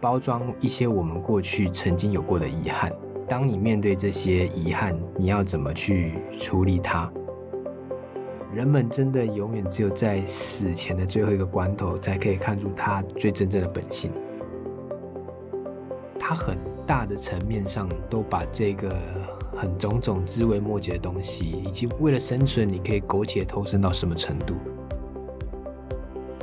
包装一些我们过去曾经有过的遗憾。当你面对这些遗憾，你要怎么去处理它？人们真的永远只有在死前的最后一个关头，才可以看出他最真正的本性。他很大的层面上都把这个很种种枝微末节的东西，以及为了生存，你可以苟且偷生到什么程度？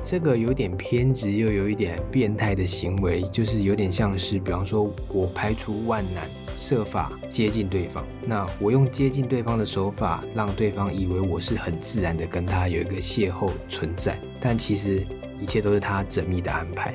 这个有点偏执又有一点变态的行为，就是有点像是，比方说我排除万难，设法接近对方。那我用接近对方的手法，让对方以为我是很自然的跟他有一个邂逅存在，但其实一切都是他缜密的安排。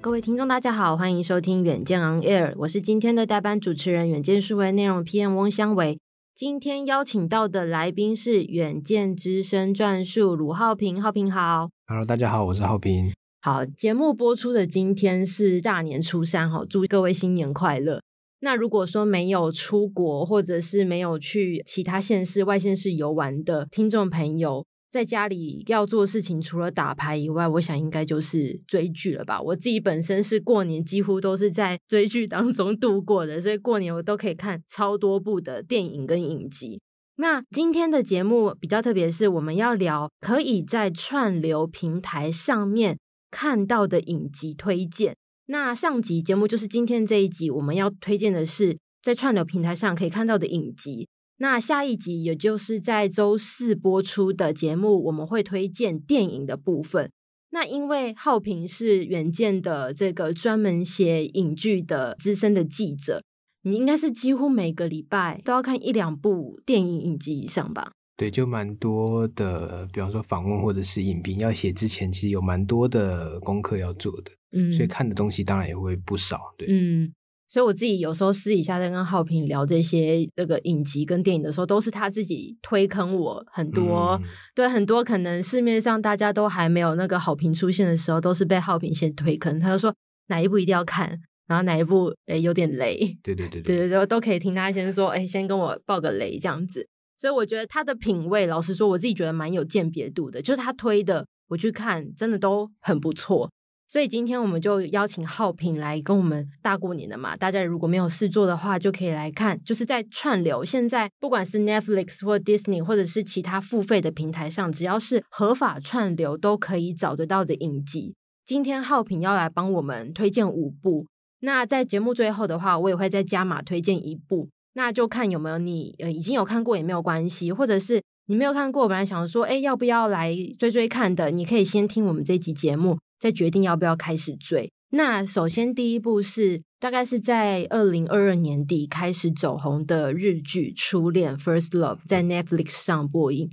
各位听众，大家好，欢迎收听远见 On Air，我是今天的代班主持人，远见数位内容 PM 翁香维。今天邀请到的来宾是远见之声撰述鲁浩平，浩平好。Hello，大家好，我是浩平。好，节目播出的今天是大年初三，哈，祝各位新年快乐。那如果说没有出国，或者是没有去其他县市、外县市游玩的听众朋友，在家里要做事情，除了打牌以外，我想应该就是追剧了吧。我自己本身是过年几乎都是在 追剧当中度过的，所以过年我都可以看超多部的电影跟影集。那今天的节目比较特别，是我们要聊可以在串流平台上面看到的影集推荐。那上集节目就是今天这一集，我们要推荐的是在串流平台上可以看到的影集。那下一集，也就是在周四播出的节目，我们会推荐电影的部分。那因为浩平是远见的这个专门写影剧的资深的记者，你应该是几乎每个礼拜都要看一两部电影影集以上吧？对，就蛮多的。比方说访问或者是影评要写之前，其实有蛮多的功课要做的。嗯，所以看的东西当然也会不少。对，嗯。所以我自己有时候私底下在跟浩平聊这些那个影集跟电影的时候，都是他自己推坑我很多，嗯、对很多可能市面上大家都还没有那个好评出现的时候，都是被浩平先推坑。他就说哪一部一定要看，然后哪一部诶有点雷，对对对对对对对，都可以听他先说，诶先跟我报个雷这样子。所以我觉得他的品味，老实说，我自己觉得蛮有鉴别度的，就是他推的我去看，真的都很不错。所以今天我们就邀请浩平来跟我们大过年的嘛，大家如果没有事做的话，就可以来看，就是在串流。现在不管是 Netflix 或 Disney 或者是其他付费的平台上，只要是合法串流都可以找得到的影集。今天浩平要来帮我们推荐五部，那在节目最后的话，我也会再加码推荐一部，那就看有没有你呃已经有看过也没有关系，或者是你没有看过，本来想说诶要不要来追追看的，你可以先听我们这集节目。再决定要不要开始追。那首先第一部是大概是在二零二二年底开始走红的日剧《初恋 First Love》在 Netflix 上播映。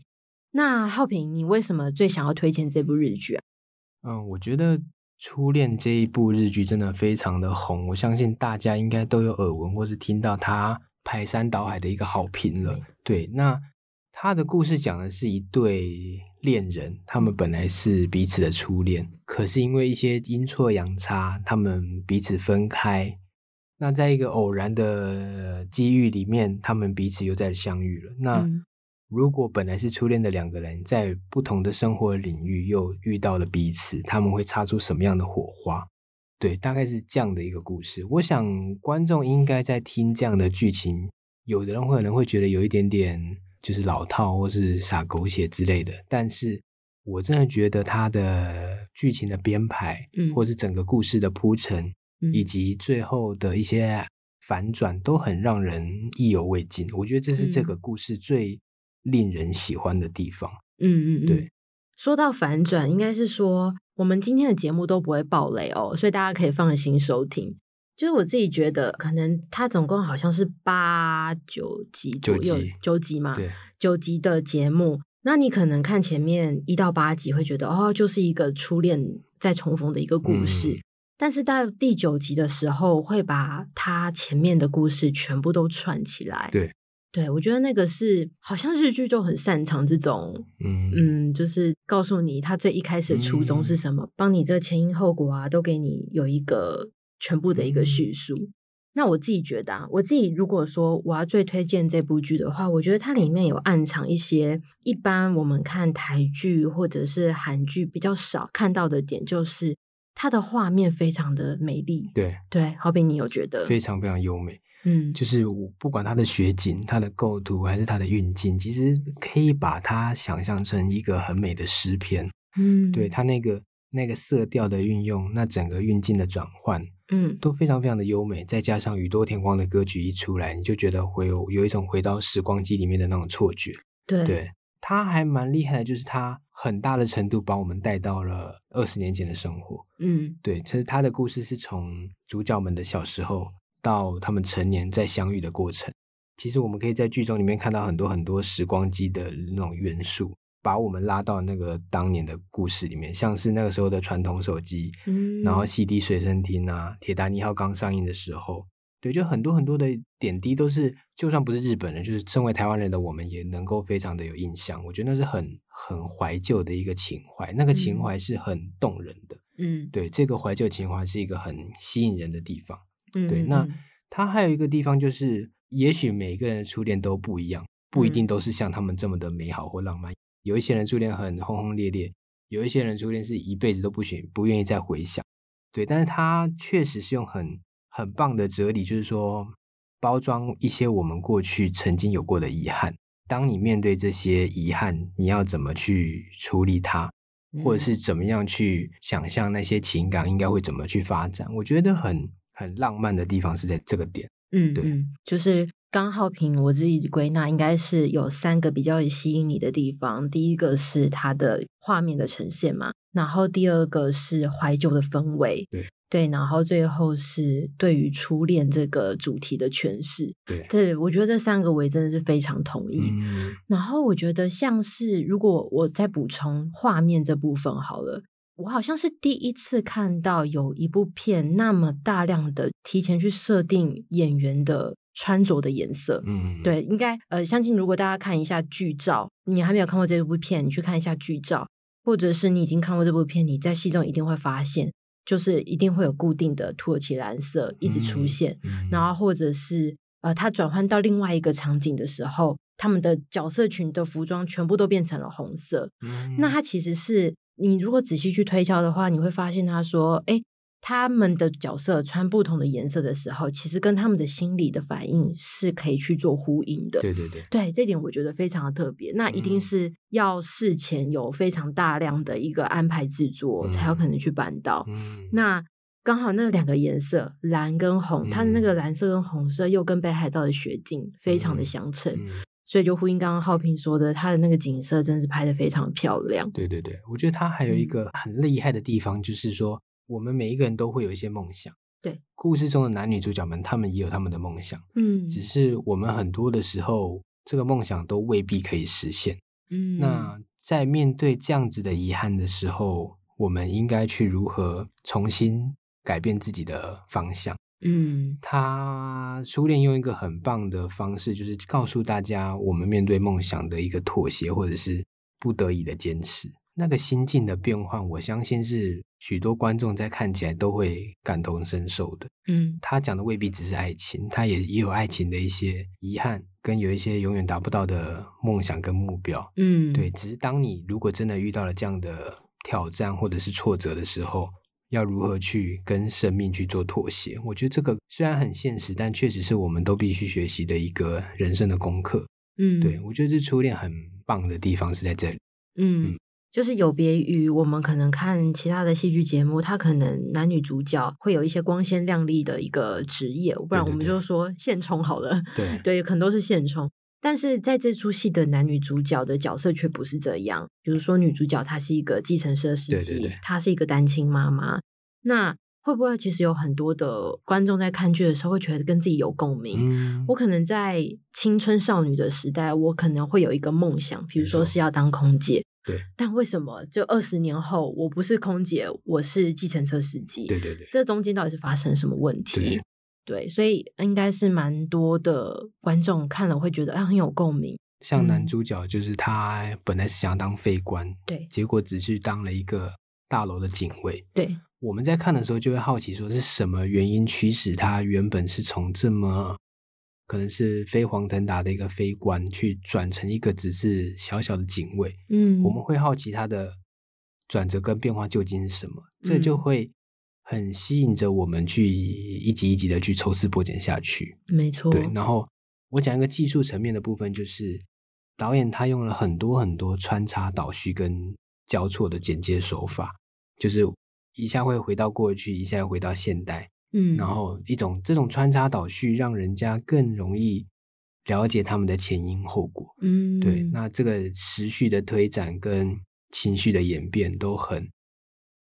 那浩平，你为什么最想要推荐这部日剧啊？嗯，我觉得《初恋》这一部日剧真的非常的红，我相信大家应该都有耳闻或是听到它排山倒海的一个好评了。对，那它的故事讲的是一对。恋人，他们本来是彼此的初恋，可是因为一些阴错阳差，他们彼此分开。那在一个偶然的机遇里面，他们彼此又再相遇了。那如果本来是初恋的两个人，在不同的生活领域又遇到了彼此，他们会擦出什么样的火花？对，大概是这样的一个故事。我想观众应该在听这样的剧情，有的人可能会觉得有一点点。就是老套或是撒狗血之类的，但是我真的觉得它的剧情的编排，嗯，或是整个故事的铺陈，嗯，以及最后的一些反转，都很让人意犹未尽。我觉得这是这个故事最令人喜欢的地方。嗯嗯嗯，对。说到反转，应该是说我们今天的节目都不会爆雷哦，所以大家可以放心收听。就是我自己觉得，可能它总共好像是八九集左右，九集，嘛，九集的节目。那你可能看前面一到八集，会觉得哦，就是一个初恋再重逢的一个故事。嗯。但是到第九集的时候，会把它前面的故事全部都串起来。对，对我觉得那个是好像日剧就很擅长这种，嗯嗯，就是告诉你他最一开始的初衷是什么，嗯，帮你这个前因后果啊，都给你有一个。全部的一个叙述。那我自己觉得啊，我自己如果说我要最推荐这部剧的话，我觉得它里面有暗藏一些一般我们看台剧或者是韩剧比较少看到的点，就是它的画面非常的美丽。对对，好比，你有觉得非常非常优美？嗯，就是我不管它的雪景、它的构图还是它的运镜，其实可以把它想象成一个很美的诗篇。嗯，对它那个那个色调的运用，那整个运镜的转换，嗯，都非常非常的优美。再加上宇多田光的歌曲一出来，你就觉得会有有一种回到时光机里面的那种错觉。对，对，他还蛮厉害的，就是他很大的程度把我们带到了二十年前的生活。嗯，对，其实他的故事是从主角们的小时候。到他们成年再相遇的过程，其实我们可以在剧中里面看到很多很多时光机的那种元素，把我们拉到那个当年的故事里面，像是那个时候的传统手机，嗯，然后 CD 随身听啊，《铁达尼号》刚上映的时候，对，就很多很多的点滴都是，就算不是日本人，就是身为台湾人的我们也能够非常的有印象。我觉得那是很很怀旧的一个情怀，那个情怀是很动人的。嗯，对，这个怀旧情怀是一个很吸引人的地方。嗯对，嗯、那它还有一个地方就是，也许每个人的初恋都不一样，不一定都是像他们这么的美好或浪漫。嗯、有一些人初恋很轰轰烈烈，有一些人初恋是一辈子都不许不愿意再回想。对，但是他确实是用很很棒的哲理，就是说包装一些我们过去曾经有过的遗憾。当你面对这些遗憾，你要怎么去处理它，或者是怎么样去想象那些情感应该会怎么去发展？我觉得很。很浪漫的地方是在这个点，嗯，对，嗯，就是刚浩平，我自己归纳应该是有三个比较吸引你的地方。第一个是它的画面的呈现嘛，然后第二个是怀旧的氛围，对对，然后最后是对于初恋这个主题的诠释，对，对，我觉得这三个我也真的是非常同意。嗯，然后我觉得像是如果我再补充画面这部分好了。我好像是第一次看到有一部片那么大量的提前去设定演员的穿着的颜色。嗯，对，应该呃，相信如果大家看一下剧照，你还没有看过这部片，你去看一下剧照，或者是你已经看过这部片，你在戏中一定会发现，就是一定会有固定的土耳其蓝色一直出现，嗯，然后或者是呃，它转换到另外一个场景的时候，他们的角色群的服装全部都变成了红色。嗯，那它其实是。你如果仔细去推敲的话，你会发现他说：“诶，他们的角色穿不同的颜色的时候，其实跟他们的心理的反应是可以去做呼应的。”对对对，对，这点我觉得非常的特别。那一定是要事前有非常大量的一个安排制作，嗯、才有可能去办到。嗯、那刚好那两个颜色蓝跟红，它的那个蓝色跟红色又跟北海道的雪景非常的相称。嗯嗯所以就呼应刚刚浩平说的，他的那个景色真的是拍的非常漂亮。对对对，我觉得他还有一个很厉害的地方，嗯、就是说我们每一个人都会有一些梦想。对，故事中的男女主角们，他们也有他们的梦想。嗯，只是我们很多的时候，这个梦想都未必可以实现。嗯，那在面对这样子的遗憾的时候，我们应该去如何重新改变自己的方向？嗯，他初恋用一个很棒的方式，就是告诉大家，我们面对梦想的一个妥协，或者是不得已的坚持。那个心境的变换，我相信是许多观众在看起来都会感同身受的。嗯，他讲的未必只是爱情，他也也有爱情的一些遗憾，跟有一些永远达不到的梦想跟目标。嗯，对，只是当你如果真的遇到了这样的挑战或者是挫折的时候。要如何去跟生命去做妥协？我觉得这个虽然很现实，但确实是我们都必须学习的一个人生的功课。嗯，对，我觉得这初恋很棒的地方是在这里。嗯，嗯，就是有别于我们可能看其他的戏剧节目，它可能男女主角会有一些光鲜亮丽的一个职业，不然我们就说现充好了。对对，对，可能都是现充。但是在这出戏的男女主角的角色却不是这样。比如说女主角她是一个计程车司机，她是一个单亲妈妈。那会不会其实有很多的观众在看剧的时候会觉得跟自己有共鸣？嗯，我可能在青春少女的时代，我可能会有一个梦想，比如说是要当空姐。对。但为什么就二十年后我不是空姐，我是计程车司机？对对对。这中间到底是发生什么问题？对。对，所以应该是蛮多的观众看了会觉得啊很有共鸣。像男主角就是他本来是想当飞官，对，结果只是当了一个大楼的警卫，对。我们在看的时候就会好奇，说是什么原因驱使他原本是从这么可能是飞黄腾达的一个飞官，去转成一个只是小小的警卫？嗯，我们会好奇他的转折跟变化究竟是什么？这就会很吸引着我们去一集一集的去抽丝剥茧下去。没错，对。然后我讲一个技术层面的部分，就是导演他用了很多很多穿插倒叙跟交错的剪接手法，就是一下会回到过去，一下又回到现代。嗯，然后一种这种穿插倒叙，让人家更容易了解他们的前因后果。嗯，对。那这个持续的推展跟情绪的演变都很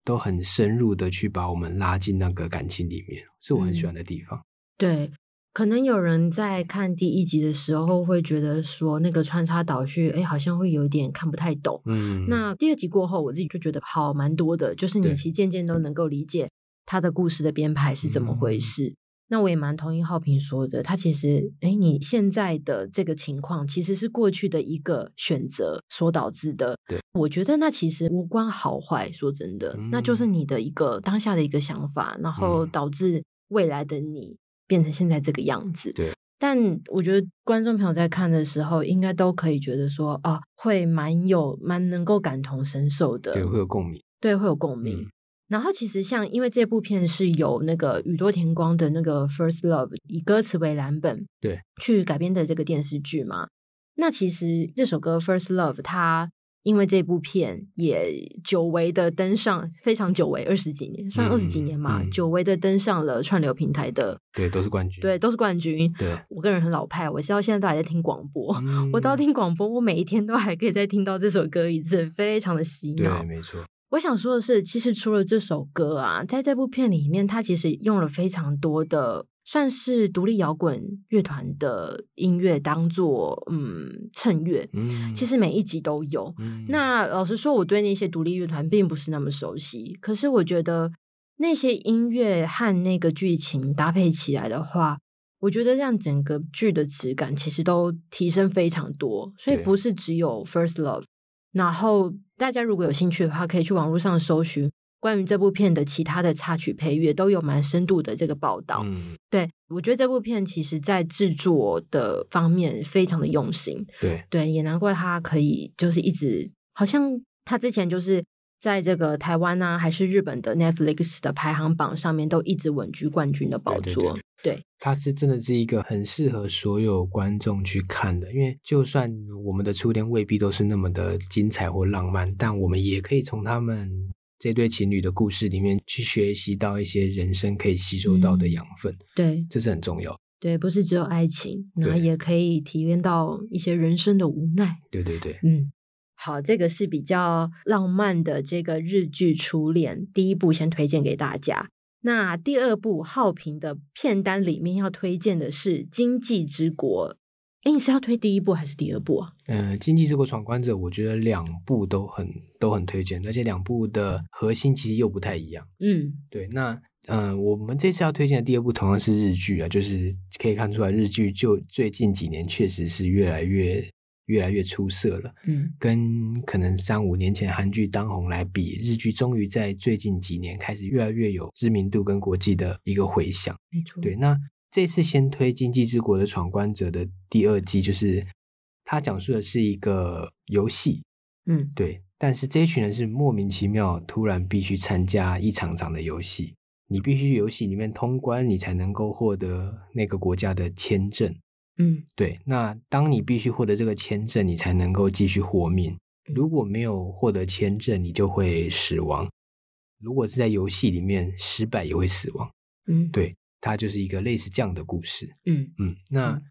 都很深入的去把我们拉进那个感情里面，是我很喜欢的地方。嗯，对，可能有人在看第一集的时候会觉得说那个穿插倒叙，哎，好像会有点看不太懂。嗯，那第二集过后，我自己就觉得好蛮多的，就是你其实渐渐都能够理解。他的故事的编排是怎么回事？嗯、那我也蛮同意浩平说的。他其实，哎，你现在的这个情况其实是过去的一个选择所导致的。对，我觉得那其实无关好坏。说真的，嗯、那就是你的一个当下的一个想法，然后导致未来的你变成现在这个样子。对。但我觉得观众朋友在看的时候，应该都可以觉得说，啊，会蛮有蛮能够感同身受的。对，会有共鸣。对，会有共鸣。嗯然后其实像，因为这部片是由那个宇多田光的那个《First Love》以歌词为蓝本，对，去改编的这个电视剧嘛。那其实这首歌《First Love》它因为这部片也久违的登上，非常久违二十几年，算二十几年嘛，嗯嗯、久违的登上了串流平台的，对，都是冠军，对，都是冠军。对，我个人很老派，我到现在都还在听广播，嗯、我到听广播，我每一天都还可以再听到这首歌一次，非常的洗脑，对，没错。我想说的是，其实除了这首歌啊，在这部片里面，它其实用了非常多的算是独立摇滚乐团的音乐当做嗯衬乐。嗯，其实每一集都有。嗯，那老实说，我对那些独立乐团并不是那么熟悉，可是我觉得那些音乐和那个剧情搭配起来的话，我觉得让整个剧的质感其实都提升非常多。所以不是只有 First Love。然后大家如果有兴趣的话，可以去网络上搜寻关于这部片的其他的插曲配乐，都有蛮深度的这个报道。嗯，对，我觉得这部片其实在制作的方面非常的用心。对对，也难怪他可以就是一直，好像他之前就是。在这个台湾啊，还是日本的 Netflix 的排行榜上面，都一直稳居冠军的宝座。对，对，对，对，它是真的是一个很适合所有观众去看的，因为就算我们的初恋未必都是那么的精彩或浪漫，但我们也可以从他们这对情侣的故事里面去学习到一些人生可以吸收到的养分。嗯、对，这是很重要。对，不是只有爱情，那也可以体验到一些人生的无奈。对对对，嗯。好，这个是比较浪漫的这个日剧《初恋》，第一部先推荐给大家。那第二部浩平的片单里面要推荐的是《经济之国》。哎，你是要推第一部还是第二部啊？嗯，呃，《经济之国闯关者》，我觉得两部都很都很推荐，而且两部的核心其实又不太一样。嗯，对。那嗯，呃，我们这次要推荐的第二部同样是日剧啊，就是可以看出来日剧就最近几年确实是越来越。越来越出色了，嗯，跟可能三五年前韩剧当红来比，日剧终于在最近几年开始越来越有知名度跟国际的一个回响。没错，对。那这次先推《经济之国的闯关者》的第二季，就是它讲述的是一个游戏，嗯，对。但是这一群人是莫名其妙突然必须参加一场场的游戏，你必须游戏里面通关，你才能够获得那个国家的签证。嗯，对。那当你必须获得这个签证，你才能够继续活命。如果没有获得签证，你就会死亡。如果是在游戏里面失败，也会死亡。嗯，对，它就是一个类似这样的故事。嗯嗯，那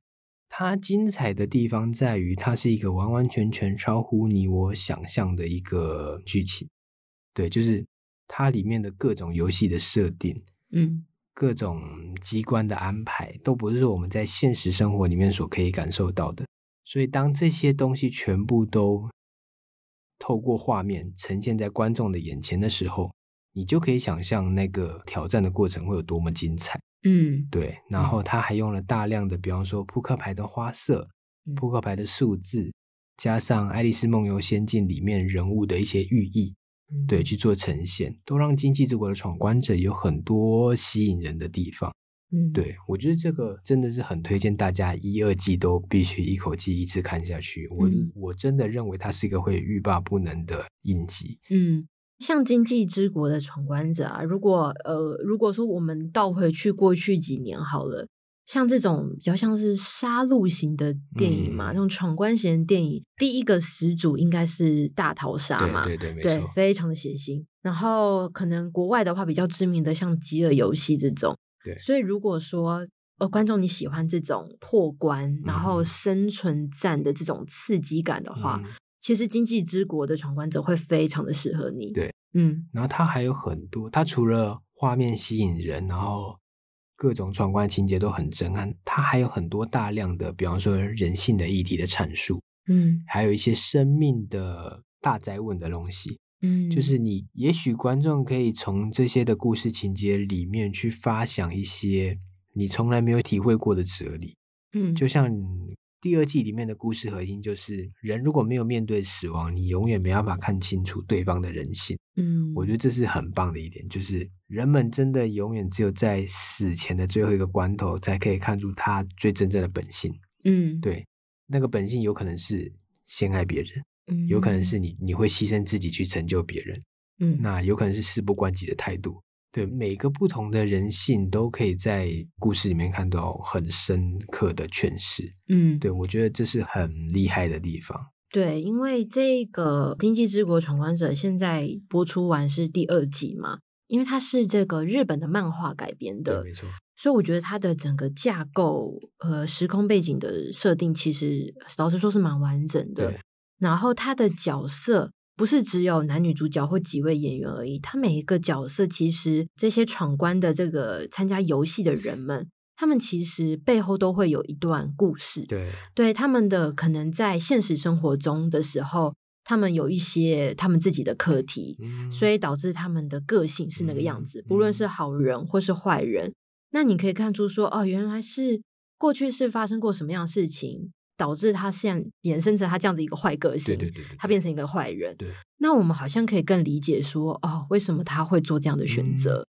它精彩的地方在于，它是一个完完全全超乎你我想象的一个剧情。对，就是它里面的各种游戏的设定。嗯。各种机关的安排都不是我们在现实生活里面所可以感受到的，所以当这些东西全部都透过画面呈现在观众的眼前的时候，你就可以想象那个挑战的过程会有多么精彩。嗯，对。然后他还用了大量的，比方说扑克牌的花色、扑克牌的数字，加上《爱丽丝梦游仙境》里面人物的一些寓意。对，去做呈现，都让《经济之国的闯关者》有很多吸引人的地方。嗯，对，我觉得这个真的是很推荐大家一二季都必须一口气一次看下去。我、嗯、我真的认为它是一个会欲罢不能的影集。嗯，像《经济之国的闯关者》啊，如果呃，如果说我们倒回去过去几年好了，像这种比较像是杀戮型的电影嘛，嗯、这种闯关型的电影，第一个始祖应该是大逃杀嘛，对对对，对，非常的血腥。然后可能国外的话比较知名的像《饥饿游戏》这种，对。所以如果说呃观众你喜欢这种破关、嗯、然后生存战的这种刺激感的话。嗯其实《经济之国的闯关者》会非常的适合你。对，嗯，然后它还有很多，它除了画面吸引人，然后各种闯关情节都很震撼，它还有很多大量的，比方说人性的议题的阐述，嗯，还有一些生命的大灾问的东西，嗯，就。是你也许观众可以从这些的故事情节里面去发想一些你从来没有体会过的哲理，嗯，就像。第二季里面的故事核心就是，人如果没有面对死亡，你永远没办法看清楚对方的人性。嗯，我觉得这是很棒的一点，就是人们真的永远只有在死前的最后一个关头，才可以看出他最真正的本性。嗯，对，那个本性有可能是先爱别人，嗯，有可能是你你会牺牲自己去成就别人，嗯，那有可能是事不关己的态度。对，每个不同的人性都可以在故事里面看到很深刻的诠释。嗯，对，我觉得这是很厉害的地方。对，因为这个《今际之国闯关者》现在播出完是第二季嘛，因为它是这个日本的漫画改编的，没错。所以我觉得它的整个架构和时空背景的设定，其实老实说是蛮完整的。然后它的角色。不是只有男女主角或几位演员而已，他每一个角色其实这些闯关的这个参加游戏的人们，他们其实背后都会有一段故事。对，对他们的可能在现实生活中的时候，他们有一些他们自己的课题，嗯，所以导致他们的个性是那个样子。嗯，不论是好人或是坏人，那你可以看出说，哦，原来是过去是发生过什么样的事情。导致他现在衍生成他这样子一个坏个性，对对对对，他变成一个坏人。对，那我们好像可以更理解说，哦，为什么他会做这样的选择？嗯、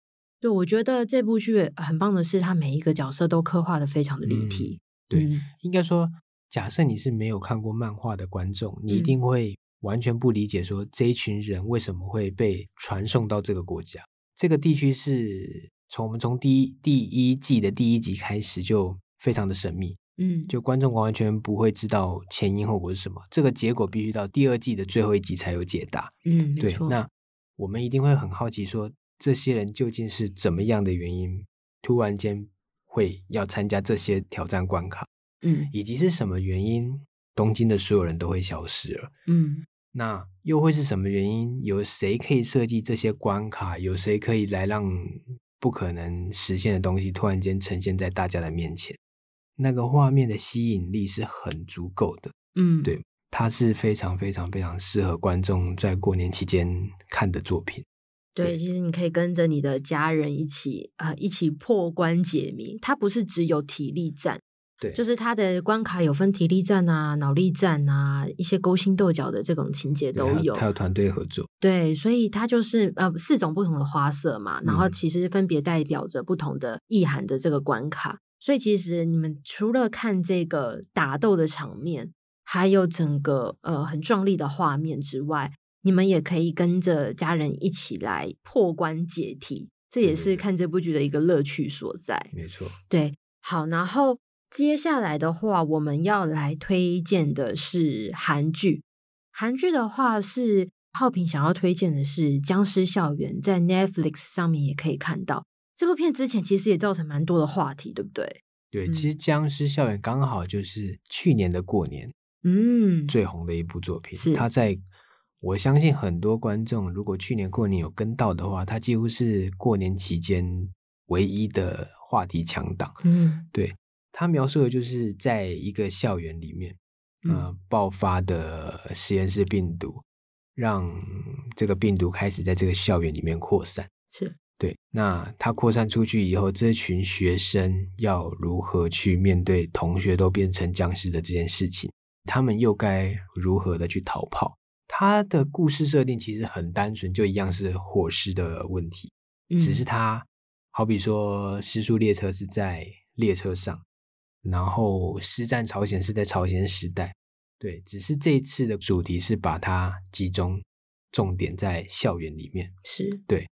对，我觉得这部剧很棒的是，他每一个角色都刻画的非常的立体。嗯、对，嗯、应该说，假设你是没有看过漫画的观众，你一定会完全不理解说这一群人为什么会被传送到这个国家。这个地区是从我们从第一第一季的第一集开始就非常的神秘。嗯，就观众完全不会知道前因后果是什么，这个结果必须到第二季的最后一集才有解答。嗯，对，那我们一定会很好奇说，说这些人究竟是怎么样的原因，突然间会要参加这些挑战关卡？嗯，以及是什么原因，东京的所有人都会消失了？嗯，那又会是什么原因？有谁可以设计这些关卡？有谁可以来让不可能实现的东西突然间呈现在大家的面前？那个画面的吸引力是很足够的，嗯，对，它是非常非常非常适合观众在过年期间看的作品。对，其实你可以跟着你的家人一起啊、呃，一起破关解谜。它不是只有体力战，对，就是它的关卡有分体力战啊、脑力战啊，一些勾心斗角的这种情节都有。它有团队合作，对，所以它就是呃四种不同的花色嘛，然后其实分别代表着不同的意涵的这个关卡。所以其实你们除了看这个打斗的场面，还有整个呃很壮丽的画面之外，你们也可以跟着家人一起来破关解题，这也是看这部剧的一个乐趣所在。没错，对，好，然后接下来的话，我们要来推荐的是韩剧。韩剧的话是浩平想要推荐的是《僵尸校园》，在 Netflix 上面也可以看到。这部片之前其实也造成蛮多的话题，对不对？对，其实《僵尸校园》刚好就是去年的过年，嗯，最红的一部作品。是它在，我相信很多观众如果去年过年有跟到的话，它几乎是过年期间唯一的话题强档。嗯，对，它描述的就是在一个校园里面，呃，爆发的实验室病毒，让这个病毒开始在这个校园里面扩散。是。对，那他扩散出去以后，这群学生要如何去面对同学都变成僵尸的这件事情？他们又该如何的去逃跑？他的故事设定其实很单纯，就一样是火势的问题，嗯、只是他好比说，失速列车是在列车上，然后师战朝鲜是在朝鲜时代，对，只是这一次的主题是把它集中重点在校园里面，是对。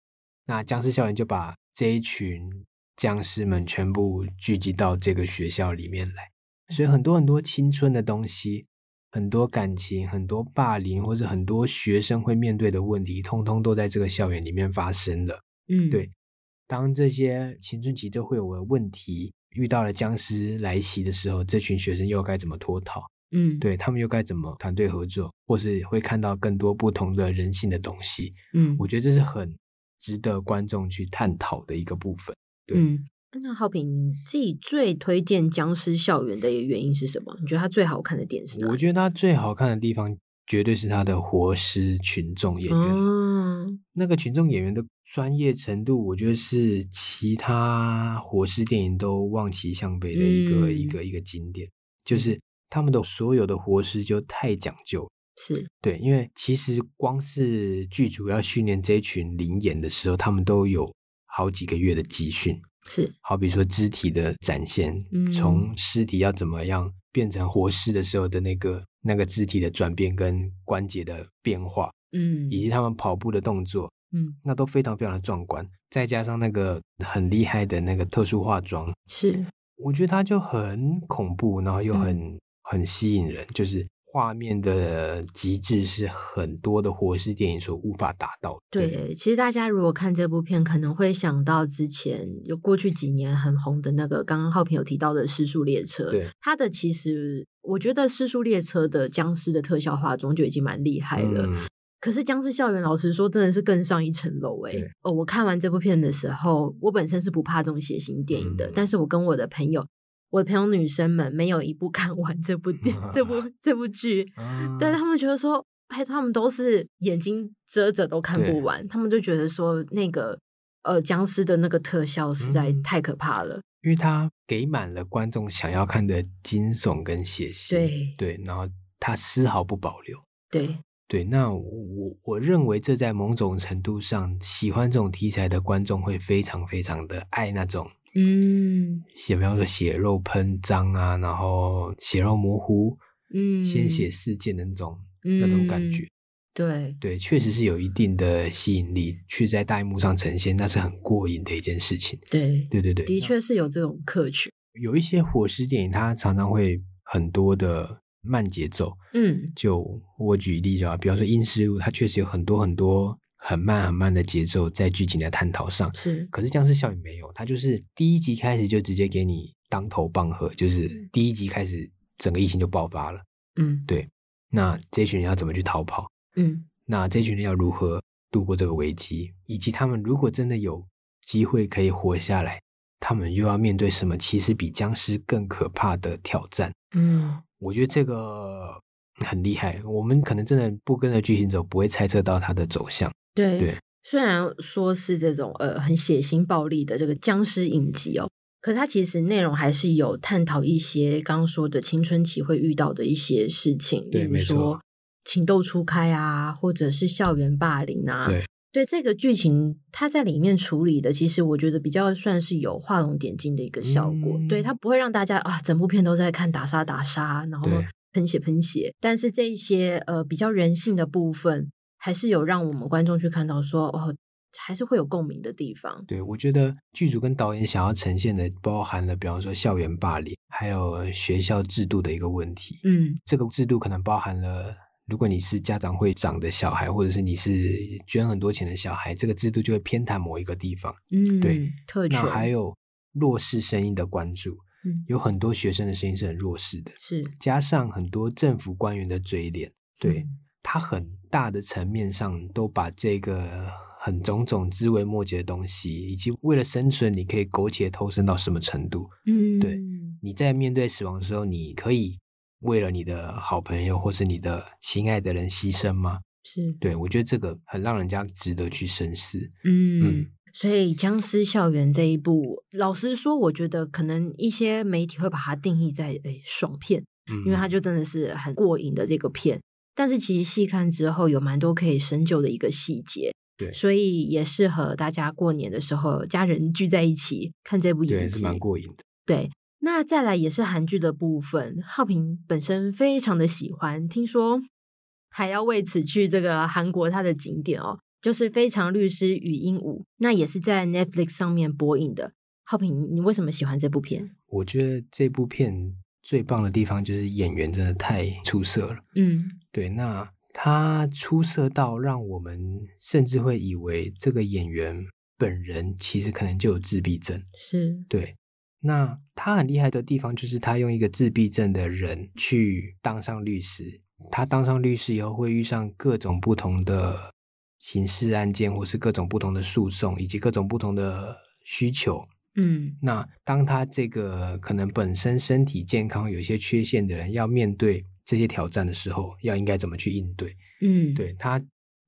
那僵尸校园就把这一群僵尸们全部聚集到这个学校里面来，所以很多很多青春的东西，很多感情，很多霸凌，或者很多学生会面对的问题，通通都在这个校园里面发生了。嗯，对。当这些青春期都会有的问题遇到了僵尸来袭的时候，这群学生又该怎么脱逃？嗯，对，他们又该怎么团队合作，或是会看到更多不同的人性的东西？嗯，我觉得这是很值得观众去探讨的一个部分。对，嗯，那浩平，你自己最推荐《僵尸校园》的一个原因是什么？你觉得它最好看的点是哪？我觉得它最好看的地方绝对是它的活尸群众演员。嗯，那个群众演员的专业程度，我觉得是其他活尸电影都望其项背的一个、嗯、一个一个经典，就是他们的所有的活尸就太讲究。是对，因为其实光是剧组要训练这一群灵演的时候，他们都有好几个月的集训。是，好比说肢体的展现，嗯、从尸体要怎么样变成活尸的时候的那个。那个肢体的转变跟关节的变化，嗯，以及他们跑步的动作，嗯，那都非常非常的壮观。再加上那个很厉害的那个特殊化妆，是，我觉得它就很恐怖，然后又很、嗯、很吸引人，就是。画面的极致是很多的活尸电影所无法达到的。对，其实大家如果看这部片，可能会想到之前有过去几年很红的那个，刚刚浩平有提到的《失速列车》。对，它的其实我觉得《失速列车》的僵尸的特效化妆就已经蛮厉害了。嗯、可是《僵尸校园》老实说，真的是更上一层楼哎。哦，我看完这部片的时候，我本身是不怕这种血腥电影的，嗯、但是我跟我的朋友。我的朋友女生们没有一部 看完这部电、啊、这部 这部剧，啊、但是他们觉得说，哎，他们都是眼睛遮着都看不完，他们就觉得说那个呃僵尸的那个特效实在太可怕了，因为他给满了观众想要看的惊悚跟血腥，对。对，然后他丝毫不保留，对。对，那我我认为这在某种程度上，喜欢这种题材的观众会非常非常的爱那种。嗯，写，比方说血肉喷张啊，然后血肉模糊，嗯，鲜血四溅的那种、嗯、那种感觉，对对，确实是有一定的吸引力，去在大荧幕上呈现，那是很过瘾的一件事情。对，对对对，的确是有这种客群。有一些火尸电影，它常常会很多的慢节奏。嗯，就我举例子啊，比方说《阴尸路》，它确实有很多很多。很慢很慢的节奏在剧情的探讨上是，可是僵尸校园没有，它就是第一集开始就直接给你当头棒喝，就是第一集开始整个疫情就爆发了，嗯，对，那这群人要怎么去逃跑？嗯，那这群人要如何度过这个危机？以及他们如果真的有机会可以活下来，他们又要面对什么？其实比僵尸更可怕的挑战。嗯，我觉得这个很厉害，我们可能真的不跟着剧情走，不会猜测到它的走向。对，对，虽然说是这种呃很血腥暴力的这个僵尸影集哦，可是它其实内容还是有探讨一些刚刚说的青春期会遇到的一些事情，对，比如说情窦初开啊，或者是校园霸凌啊。对，对这个剧情，它在里面处理的，其实我觉得比较算是有画龙点睛的一个效果。嗯、对，它不会让大家啊，整部片都在看打杀打杀，然后喷血喷血，但是这一些呃比较人性的部分。还是有让我们观众去看到说哦，还是会有共鸣的地方。对，我觉得剧组跟导演想要呈现的，包含了比方说校园霸凌，还有学校制度的一个问题。嗯，这个制度可能包含了，如果你是家长会长的小孩，或者是你是捐很多钱的小孩，这个制度就会偏袒某一个地方。嗯，对，特权。那还有弱势声音的关注。嗯，有很多学生的声音是很弱势的。是，加上很多政府官员的嘴脸。对。嗯他很大的层面上都把这个很种种枝微末节的东西，以及为了生存，你可以苟且偷生到什么程度？嗯，对，你在面对死亡的时候，你可以为了你的好朋友或是你的心爱的人牺牲吗？是，对，我觉得这个很让人家值得去深思。嗯，嗯，所以《僵尸校园》这一部，老实说，我觉得可能一些媒体会把它定义在诶爽片，嗯，因为它就真的是很过瘾的这个片。但是其实细看之后，有蛮多可以深究的一个细节，对，所以也适合大家过年的时候家人聚在一起看这部影集，对，是蛮过瘾的。对，那再来也是韩剧的部分，浩平本身非常的喜欢，听说还要为此去这个韩国他的景点哦，就是《非常律师与鹦鹉》，那也是在 Netflix 上面播映的。浩平，你为什么喜欢这部片？我觉得这部片最棒的地方就是演员真的太出色了。嗯，对，那他出色到让我们甚至会以为这个演员本人其实可能就有自闭症。是，对。那他很厉害的地方就是他用一个自闭症的人去当上律师。他当上律师以后，会遇上各种不同的刑事案件，或是各种不同的诉讼，以及各种不同的需求。嗯，那当他这个可能本身身体健康有一些缺陷的人，要面对这些挑战的时候，要应该怎么去应对？嗯，对，他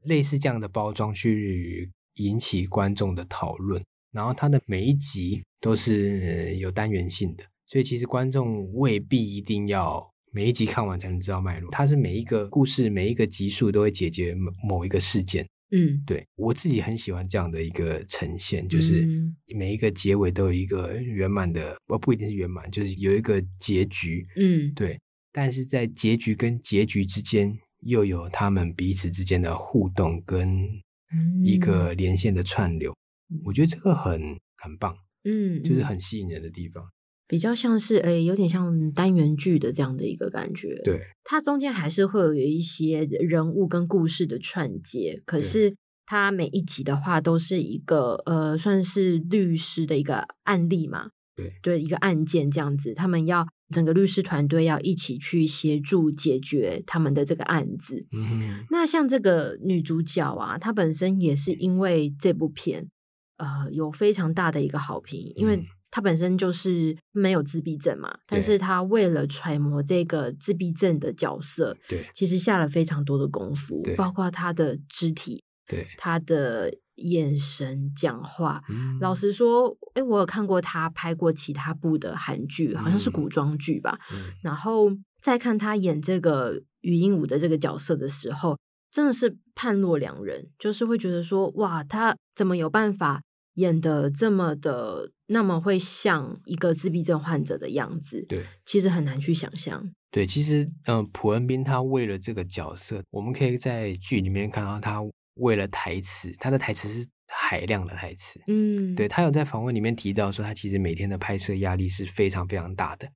类似这样的包装去引起观众的讨论，然后他的每一集都是有单元性的，所以其实观众未必一定要。每一集看完才能知道脉络，它是每一个故事、每一个集数都会解决某某一个事件。嗯，对，我自己很喜欢这样的一个呈现，就是每一个结尾都有一个圆满的，不不一定是圆满，就是有一个结局。嗯，对，但是在结局跟结局之间，又有他们彼此之间的互动跟一个连线的串流，嗯，我觉得这个很很棒。嗯，就是很吸引人的地方。比较像是诶，有点像单元剧的这样的一个感觉。对，它中间还是会有一些人物跟故事的串接，可是它每一集的话都是一个呃，算是律师的一个案例嘛。对，对，一个案件这样子，他们要整个律师团队要一起去协助解决他们的这个案子。嗯哼，那像这个女主角啊，她本身也是因为这部片呃有非常大的一个好评，因为。他本身就是没有自闭症嘛，但是他为了揣摩这个自闭症的角色，对，其实下了非常多的功夫，对，包括他的肢体，对，他的眼神、讲话。嗯，老实说，哎，我有看过他拍过其他部的韩剧，好像是古装剧吧。嗯，然后再看他演这个禹英禑的这个角色的时候，真的是判若两人，就是会觉得说，哇，他怎么有办法？演得这么的那么会像一个自闭症患者的样子，对，其实很难去想象。对，其实，嗯、呃，朴恩斌他为了这个角色，我们可以在剧里面看到他为了台词，他的台词是海量的台词。嗯，对，他有在访问里面提到说，他其实每天的拍摄压力是非常非常大的，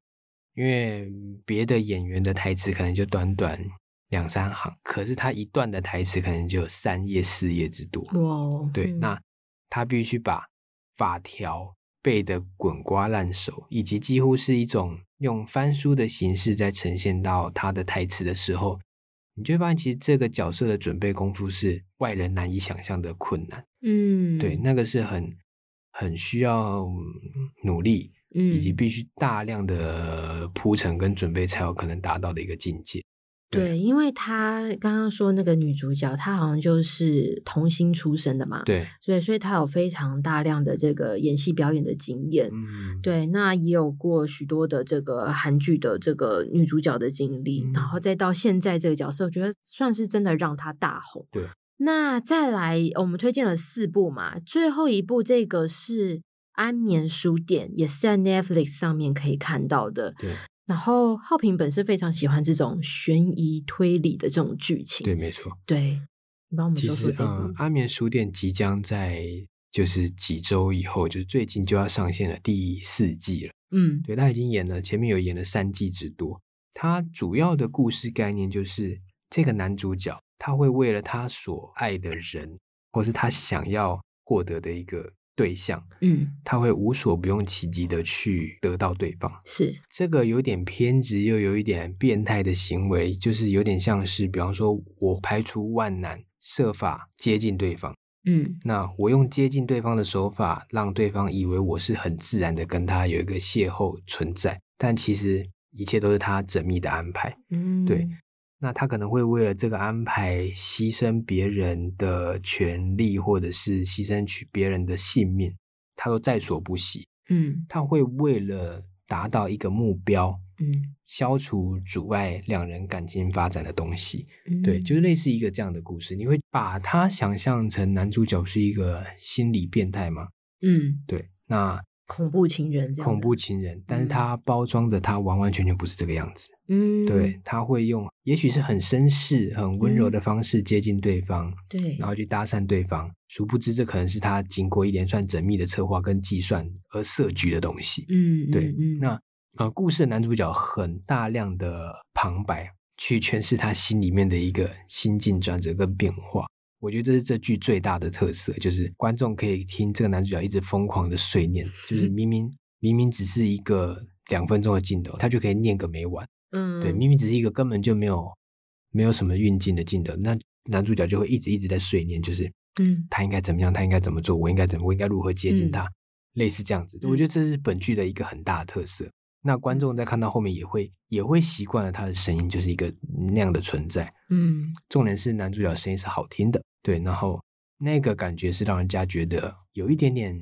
因为别的演员的台词可能就短短两三行，可是他一段的台词可能就有三页四页之多。哇，对，嗯、那。他必须把法条背的滚瓜烂熟，以及几乎是一种用翻书的形式在呈现到他的台词的时候，你就会发现，其实这个角色的准备功夫是外人难以想象的困难。嗯，对，那个是很很需要努力，嗯以及必须大量的铺陈跟准备才有可能达到的一个境界。对，对，因为她刚刚说那个女主角，她好像就是童星出身的嘛，对，所以所以她有非常大量的这个演戏表演的经验，嗯，对，那也有过许多的这个韩剧的这个女主角的经历，嗯，然后再到现在这个角色，我觉得算是真的让她大红。对，那再来，我们推荐了四部嘛，最后一部这个是《安眠书店》，也是在 Netflix 上面可以看到的。对。然后浩平本是非常喜欢这种悬疑推理的这种剧情，对，没错。对，你帮我们说说嗯，阿眠书店即将在就是几周以后，就是最近就要上线了第四季了。嗯，对，他已经演了，前面有演了三季之多。他主要的故事概念就是这个男主角他会为了他所爱的人，或是他想要获得的一个。对象，嗯，他会无所不用其极的去得到对方，是。这个有点偏执又有一点变态的行为，就是有点像是，比方说，我排除万难，设法接近对方，嗯，那我用接近对方的手法，让对方以为我是很自然的跟他有一个邂逅存在，但其实一切都是他缜密的安排，嗯，对。那他可能会为了这个安排牺牲别人的权利，或者是牺牲取别人的性命，他都在所不惜。嗯，他会为了达到一个目标，嗯，消除阻碍两人感情发展的东西。嗯，对，就是类似一个这样的故事。你会把他想象成男主角是一个心理变态吗？嗯，对。那恐怖情人这样，恐怖情人，但是他包装的他完完全全不是这个样子。嗯，对，他会用也许是很绅士、很温柔的方式接近对方，嗯、对，然后去搭讪对方。殊不知，这可能是他经过一连串缜密的策划跟计算而设局的东西。嗯，对。嗯、那呃，故事的男主角很大量的旁白去诠释他心里面的一个心境转折跟变化。我觉得这是这剧最大的特色，就是观众可以听这个男主角一直疯狂的碎念，就是 明明明明只是一个两分钟的镜头，他就可以念个没完。嗯，对，明明只是一个根本就没有没有什么运镜的镜头，那男主角就会一直一直在碎念，就是嗯，他应该怎么样，他应该怎么做，我应该怎么，我应该如何接近他，嗯、类似这样子。我觉得这是本剧的一个很大的特色。那观众在看到后面也会也会习惯了他的声音就是一个那样的存在。嗯，重点是男主角声音是好听的，对，然后那个感觉是让人家觉得有一点点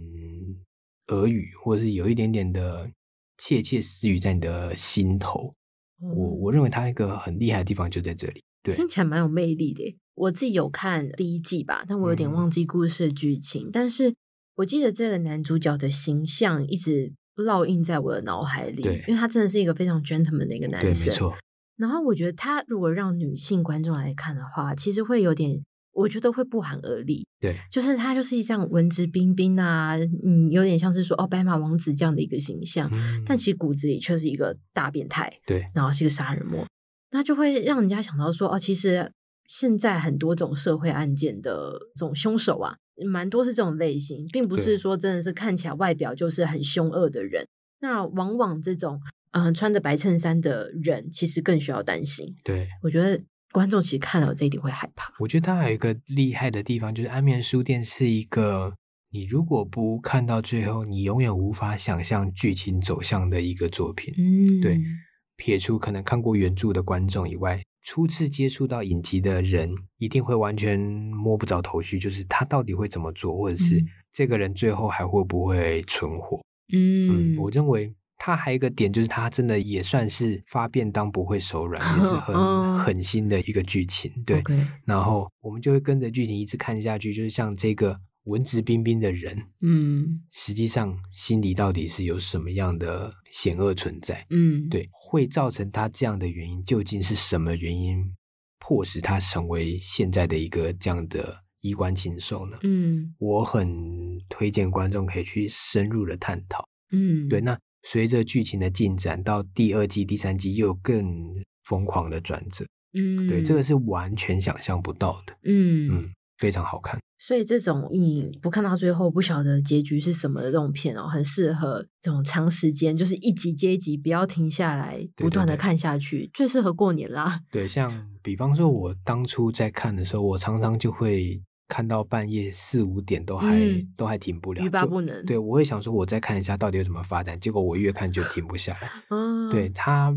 耳语，或者是有一点点的窃窃私语在你的心头。嗯、我我认为他一个很厉害的地方就在这里，对，听起来蛮有魅力的。我自己有看第一季吧，但我有点忘记故事的剧情，嗯、但是我记得这个男主角的形象一直。烙印在我的脑海里，因为他真的是一个非常 gentleman 的一个男生，没错。然后我觉得他如果让女性观众来看的话，其实会有点，我觉得会不寒而栗。对，就是他就是一这样文质彬彬啊，嗯，有点像是说哦，白马王子这样的一个形象，嗯、但其实骨子里却是一个大变态，对，然后是一个杀人魔，那就会让人家想到说哦，其实现在很多种社会案件的这种凶手啊。蛮多是这种类型，并不是说真的是看起来外表就是很凶恶的人。那往往这种嗯穿着白衬衫的人，其实更需要担心。对，我觉得观众其实看了这一定会害怕。我觉得它还有一个厉害的地方，就是《安眠书店》是一个你如果不看到最后，你永远无法想象剧情走向的一个作品。嗯，对，撇除可能看过原著的观众以外。初次接触到影集的人，一定会完全摸不着头绪，就是他到底会怎么做，或者是这个人最后还会不会存活？嗯，嗯，我认为他还有一个点，就是他真的也算是发便当不会手软，也是 很狠心的一个剧情。对.然后我们就会跟着剧情一直看下去，就是像这个。文质彬彬的人，嗯，实际上心里到底是有什么样的险恶存在？嗯，对，会造成他这样的原因究竟是什么原因，迫使他成为现在的一个这样的衣冠禽兽呢？嗯，我很推荐观众可以去深入的探讨。嗯，对，那随着剧情的进展，到第二季、第三季又有更疯狂的转折。嗯，对，这个是完全想象不到的。嗯嗯，非常好看。所以这种你不看到最后不晓得结局是什么的这种片哦，很适合这种长时间，就是一集接一集，不要停下来，不断的看下去，最适合过年啦。对，像比方说，我当初在看的时候，我常常就会看到半夜四五点都还、嗯、都还停不了，欲罢不能。对，我会想说，我再看一下到底有什么发展，结果我越看就停不下来。嗯，对他，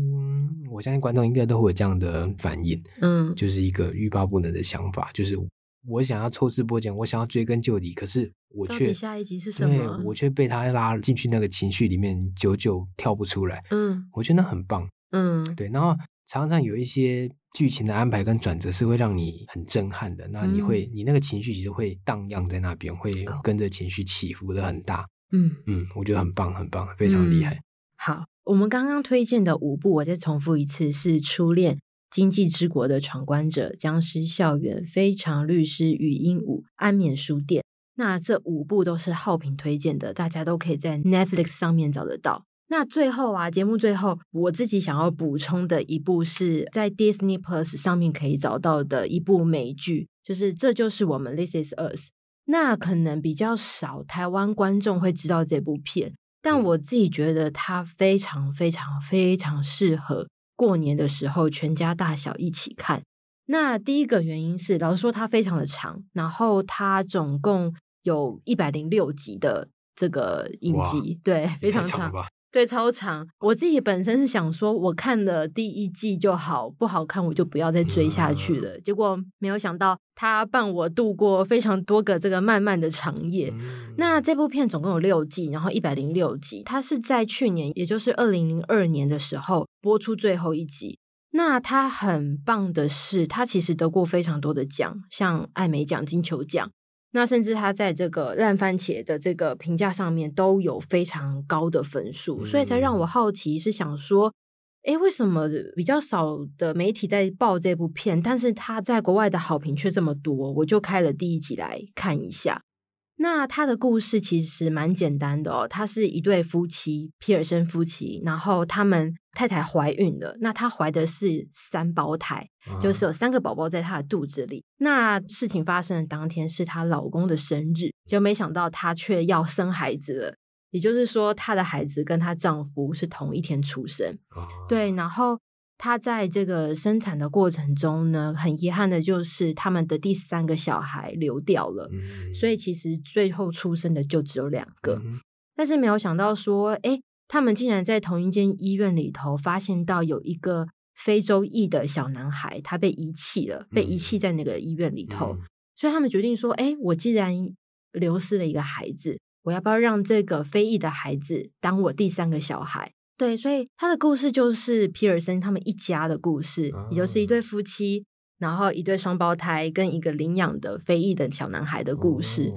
我相信观众应该都会有这样的反应，嗯，就是一个欲罢不能的想法，就是。我想要抽丝剥茧，我想要追根究底，可是我却下一集是什么？对，我却被他拉进去那个情绪里面，久久跳不出来。嗯，我觉得那很棒。嗯，对。然后常常有一些剧情的安排跟转折是会让你很震撼的，那你会，嗯、你那个情绪其实会荡漾在那边，会跟着情绪起伏的很大。嗯嗯，我觉得很棒，很棒，非常厉害。嗯、好，我们刚刚推荐的五部，我再重复一次，是《初恋》。今际之国的闯关者、僵尸校园、非常律师禹英禑、安眠书店，那这五部都是浩平推荐的，大家都可以在 Netflix 上面找得到。那最后啊，节目最后我自己想要补充的一部是在 Disney Plus 上面可以找到的一部美剧，就是这就是我们 This Is Us。那可能比较少台湾观众会知道这部片，但我自己觉得它非常非常非常适合。过年的时候，全家大小一起看。那第一个原因是，老实说，它非常的长，然后它总共有一百零六集的这个影集，对，非常长。对，超长。我自己本身是想说，我看了第一季就好，不好看我就不要再追下去了。嗯、结果没有想到，他伴我度过非常多个这个漫漫的长夜。嗯、那这部片总共有六季，然后一百零六集，它是在去年，也就是二零零二年的时候播出最后一集。那它很棒的是，它其实得过非常多的奖，像艾美奖、金球奖。那甚至他在这个烂番茄的这个评价上面都有非常高的分数，所以才让我好奇，是想说，哎，为什么比较少的媒体在报这部片，但是他在国外的好评却这么多？我就开了第一集来看一下。那他的故事其实蛮简单的哦，他是一对夫妻，皮尔森夫妻，然后他们太太怀孕了，那他怀的是三胞胎，就是有三个宝宝在他的肚子里。那事情发生的当天是她老公的生日，就没想到她却要生孩子了，也就是说，她的孩子跟她丈夫是同一天出生，对，然后。她在这个生产的过程中呢，很遗憾的就是他们的第三个小孩流掉了，嗯、所以其实最后出生的就只有两个。嗯、但是没有想到说，哎，他们竟然在同一间医院里头发现到有一个非洲裔的小男孩，他被遗弃了，被遗弃在那个医院里头。嗯、所以他们决定说，哎，我既然流失了一个孩子，我要不要让这个非裔的孩子当我第三个小孩？对，所以他的故事就是皮尔森他们一家的故事，也就是一对夫妻，然后一对双胞胎跟一个领养的非裔的小男孩的故事。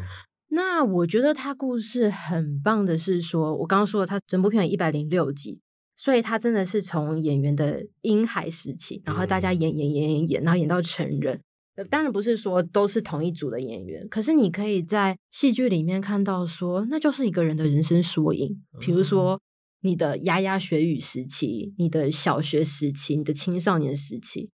那我觉得他故事很棒的是说，我刚刚说了，他整部片有一百零六集，所以他真的是从演员的婴孩时期，然后大家演演演演演，然后演到成人。当然不是说都是同一组的演员，可是你可以在戏剧里面看到说，那就是一个人的人生缩影，比如说。你的牙牙学语时期，你的小学时期，你的青少年时期，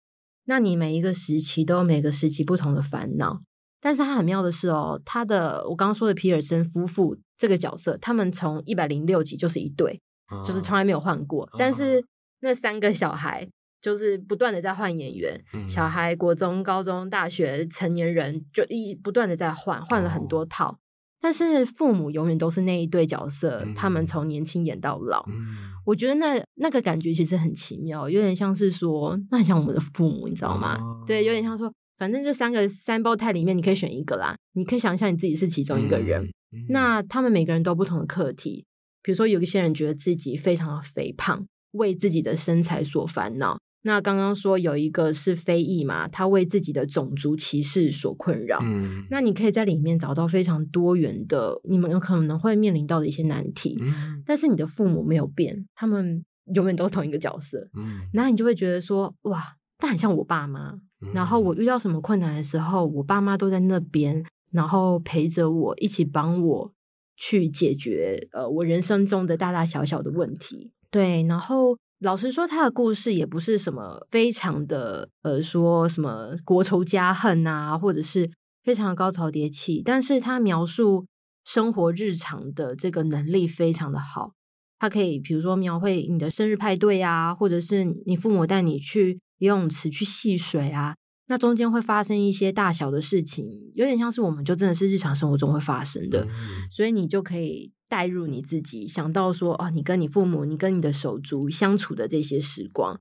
那你每一个时期都有每个时期不同的烦恼。但是他很妙的是哦，他的我刚刚说的皮尔森夫妇这个角色，他们从一百零六集就是一对，啊、就是从来没有换过。啊、但是那三个小孩就是不断的在换演员，嗯、小孩国中、高中、大学、成年人就一不断的在换，换了很多套。但是父母永远都是那一对角色，嗯、他们从年轻演到老。嗯、我觉得那那个感觉其实很奇妙，有点像是说，那很像我们的父母，你知道吗？哦、对，有点像说，反正这三个三胞胎里面，你可以选一个啦。你可以想象你自己是其中一个人。那他们每个人都不同的课题，比如说有一些人觉得自己非常的肥胖，为自己的身材所烦恼。那刚刚说有一个是非裔嘛，他为自己的种族歧视所困扰。嗯，那你可以在里面找到非常多元的，你们有可能会面临到的一些难题。嗯，但是你的父母没有变，他们永远都是同一个角色。嗯，然后你就会觉得说，哇，他很像我爸妈。嗯，然后我遇到什么困难的时候，我爸妈都在那边，然后陪着我一起帮我去解决呃我人生中的大大小小的问题。对，然后。老实说，他的故事也不是什么非常的，呃，说什么国仇家恨啊，或者是非常的高潮迭起。但是他描述生活日常的这个能力非常的好。他可以，比如说描绘你的生日派对啊，或者是你父母带你去游泳池去戏水啊，那中间会发生一些大小的事情，有点像是我们就真的是日常生活中会发生的，所以你就可以。带入你自己，想到说哦，你跟你父母，你跟你的手足相处的这些时光，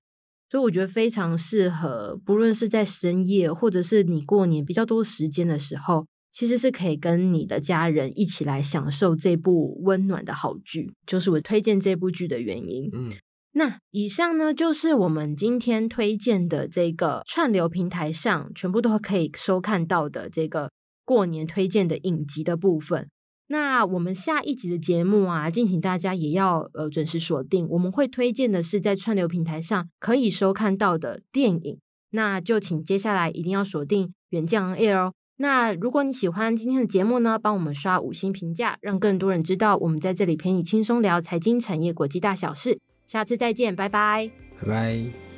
所以我觉得非常适合，不论是在深夜，或者是你过年比较多时间的时候，其实是可以跟你的家人一起来享受这部温暖的好剧，就是我推荐这部剧的原因。嗯，那以上呢，就是我们今天推荐的这个串流平台上全部都可以收看到的这个过年推荐的影集的部分。那我们下一集的节目啊，敬请大家也要呃准时锁定。我们会推荐的是在串流平台上可以收看到的电影，那就请接下来一定要锁定远见 Air 哦。那如果你喜欢今天的节目呢，帮我们刷五星评价，让更多人知道我们在这里陪你轻松聊财经、产业、国际大小事。下次再见，拜拜，拜拜。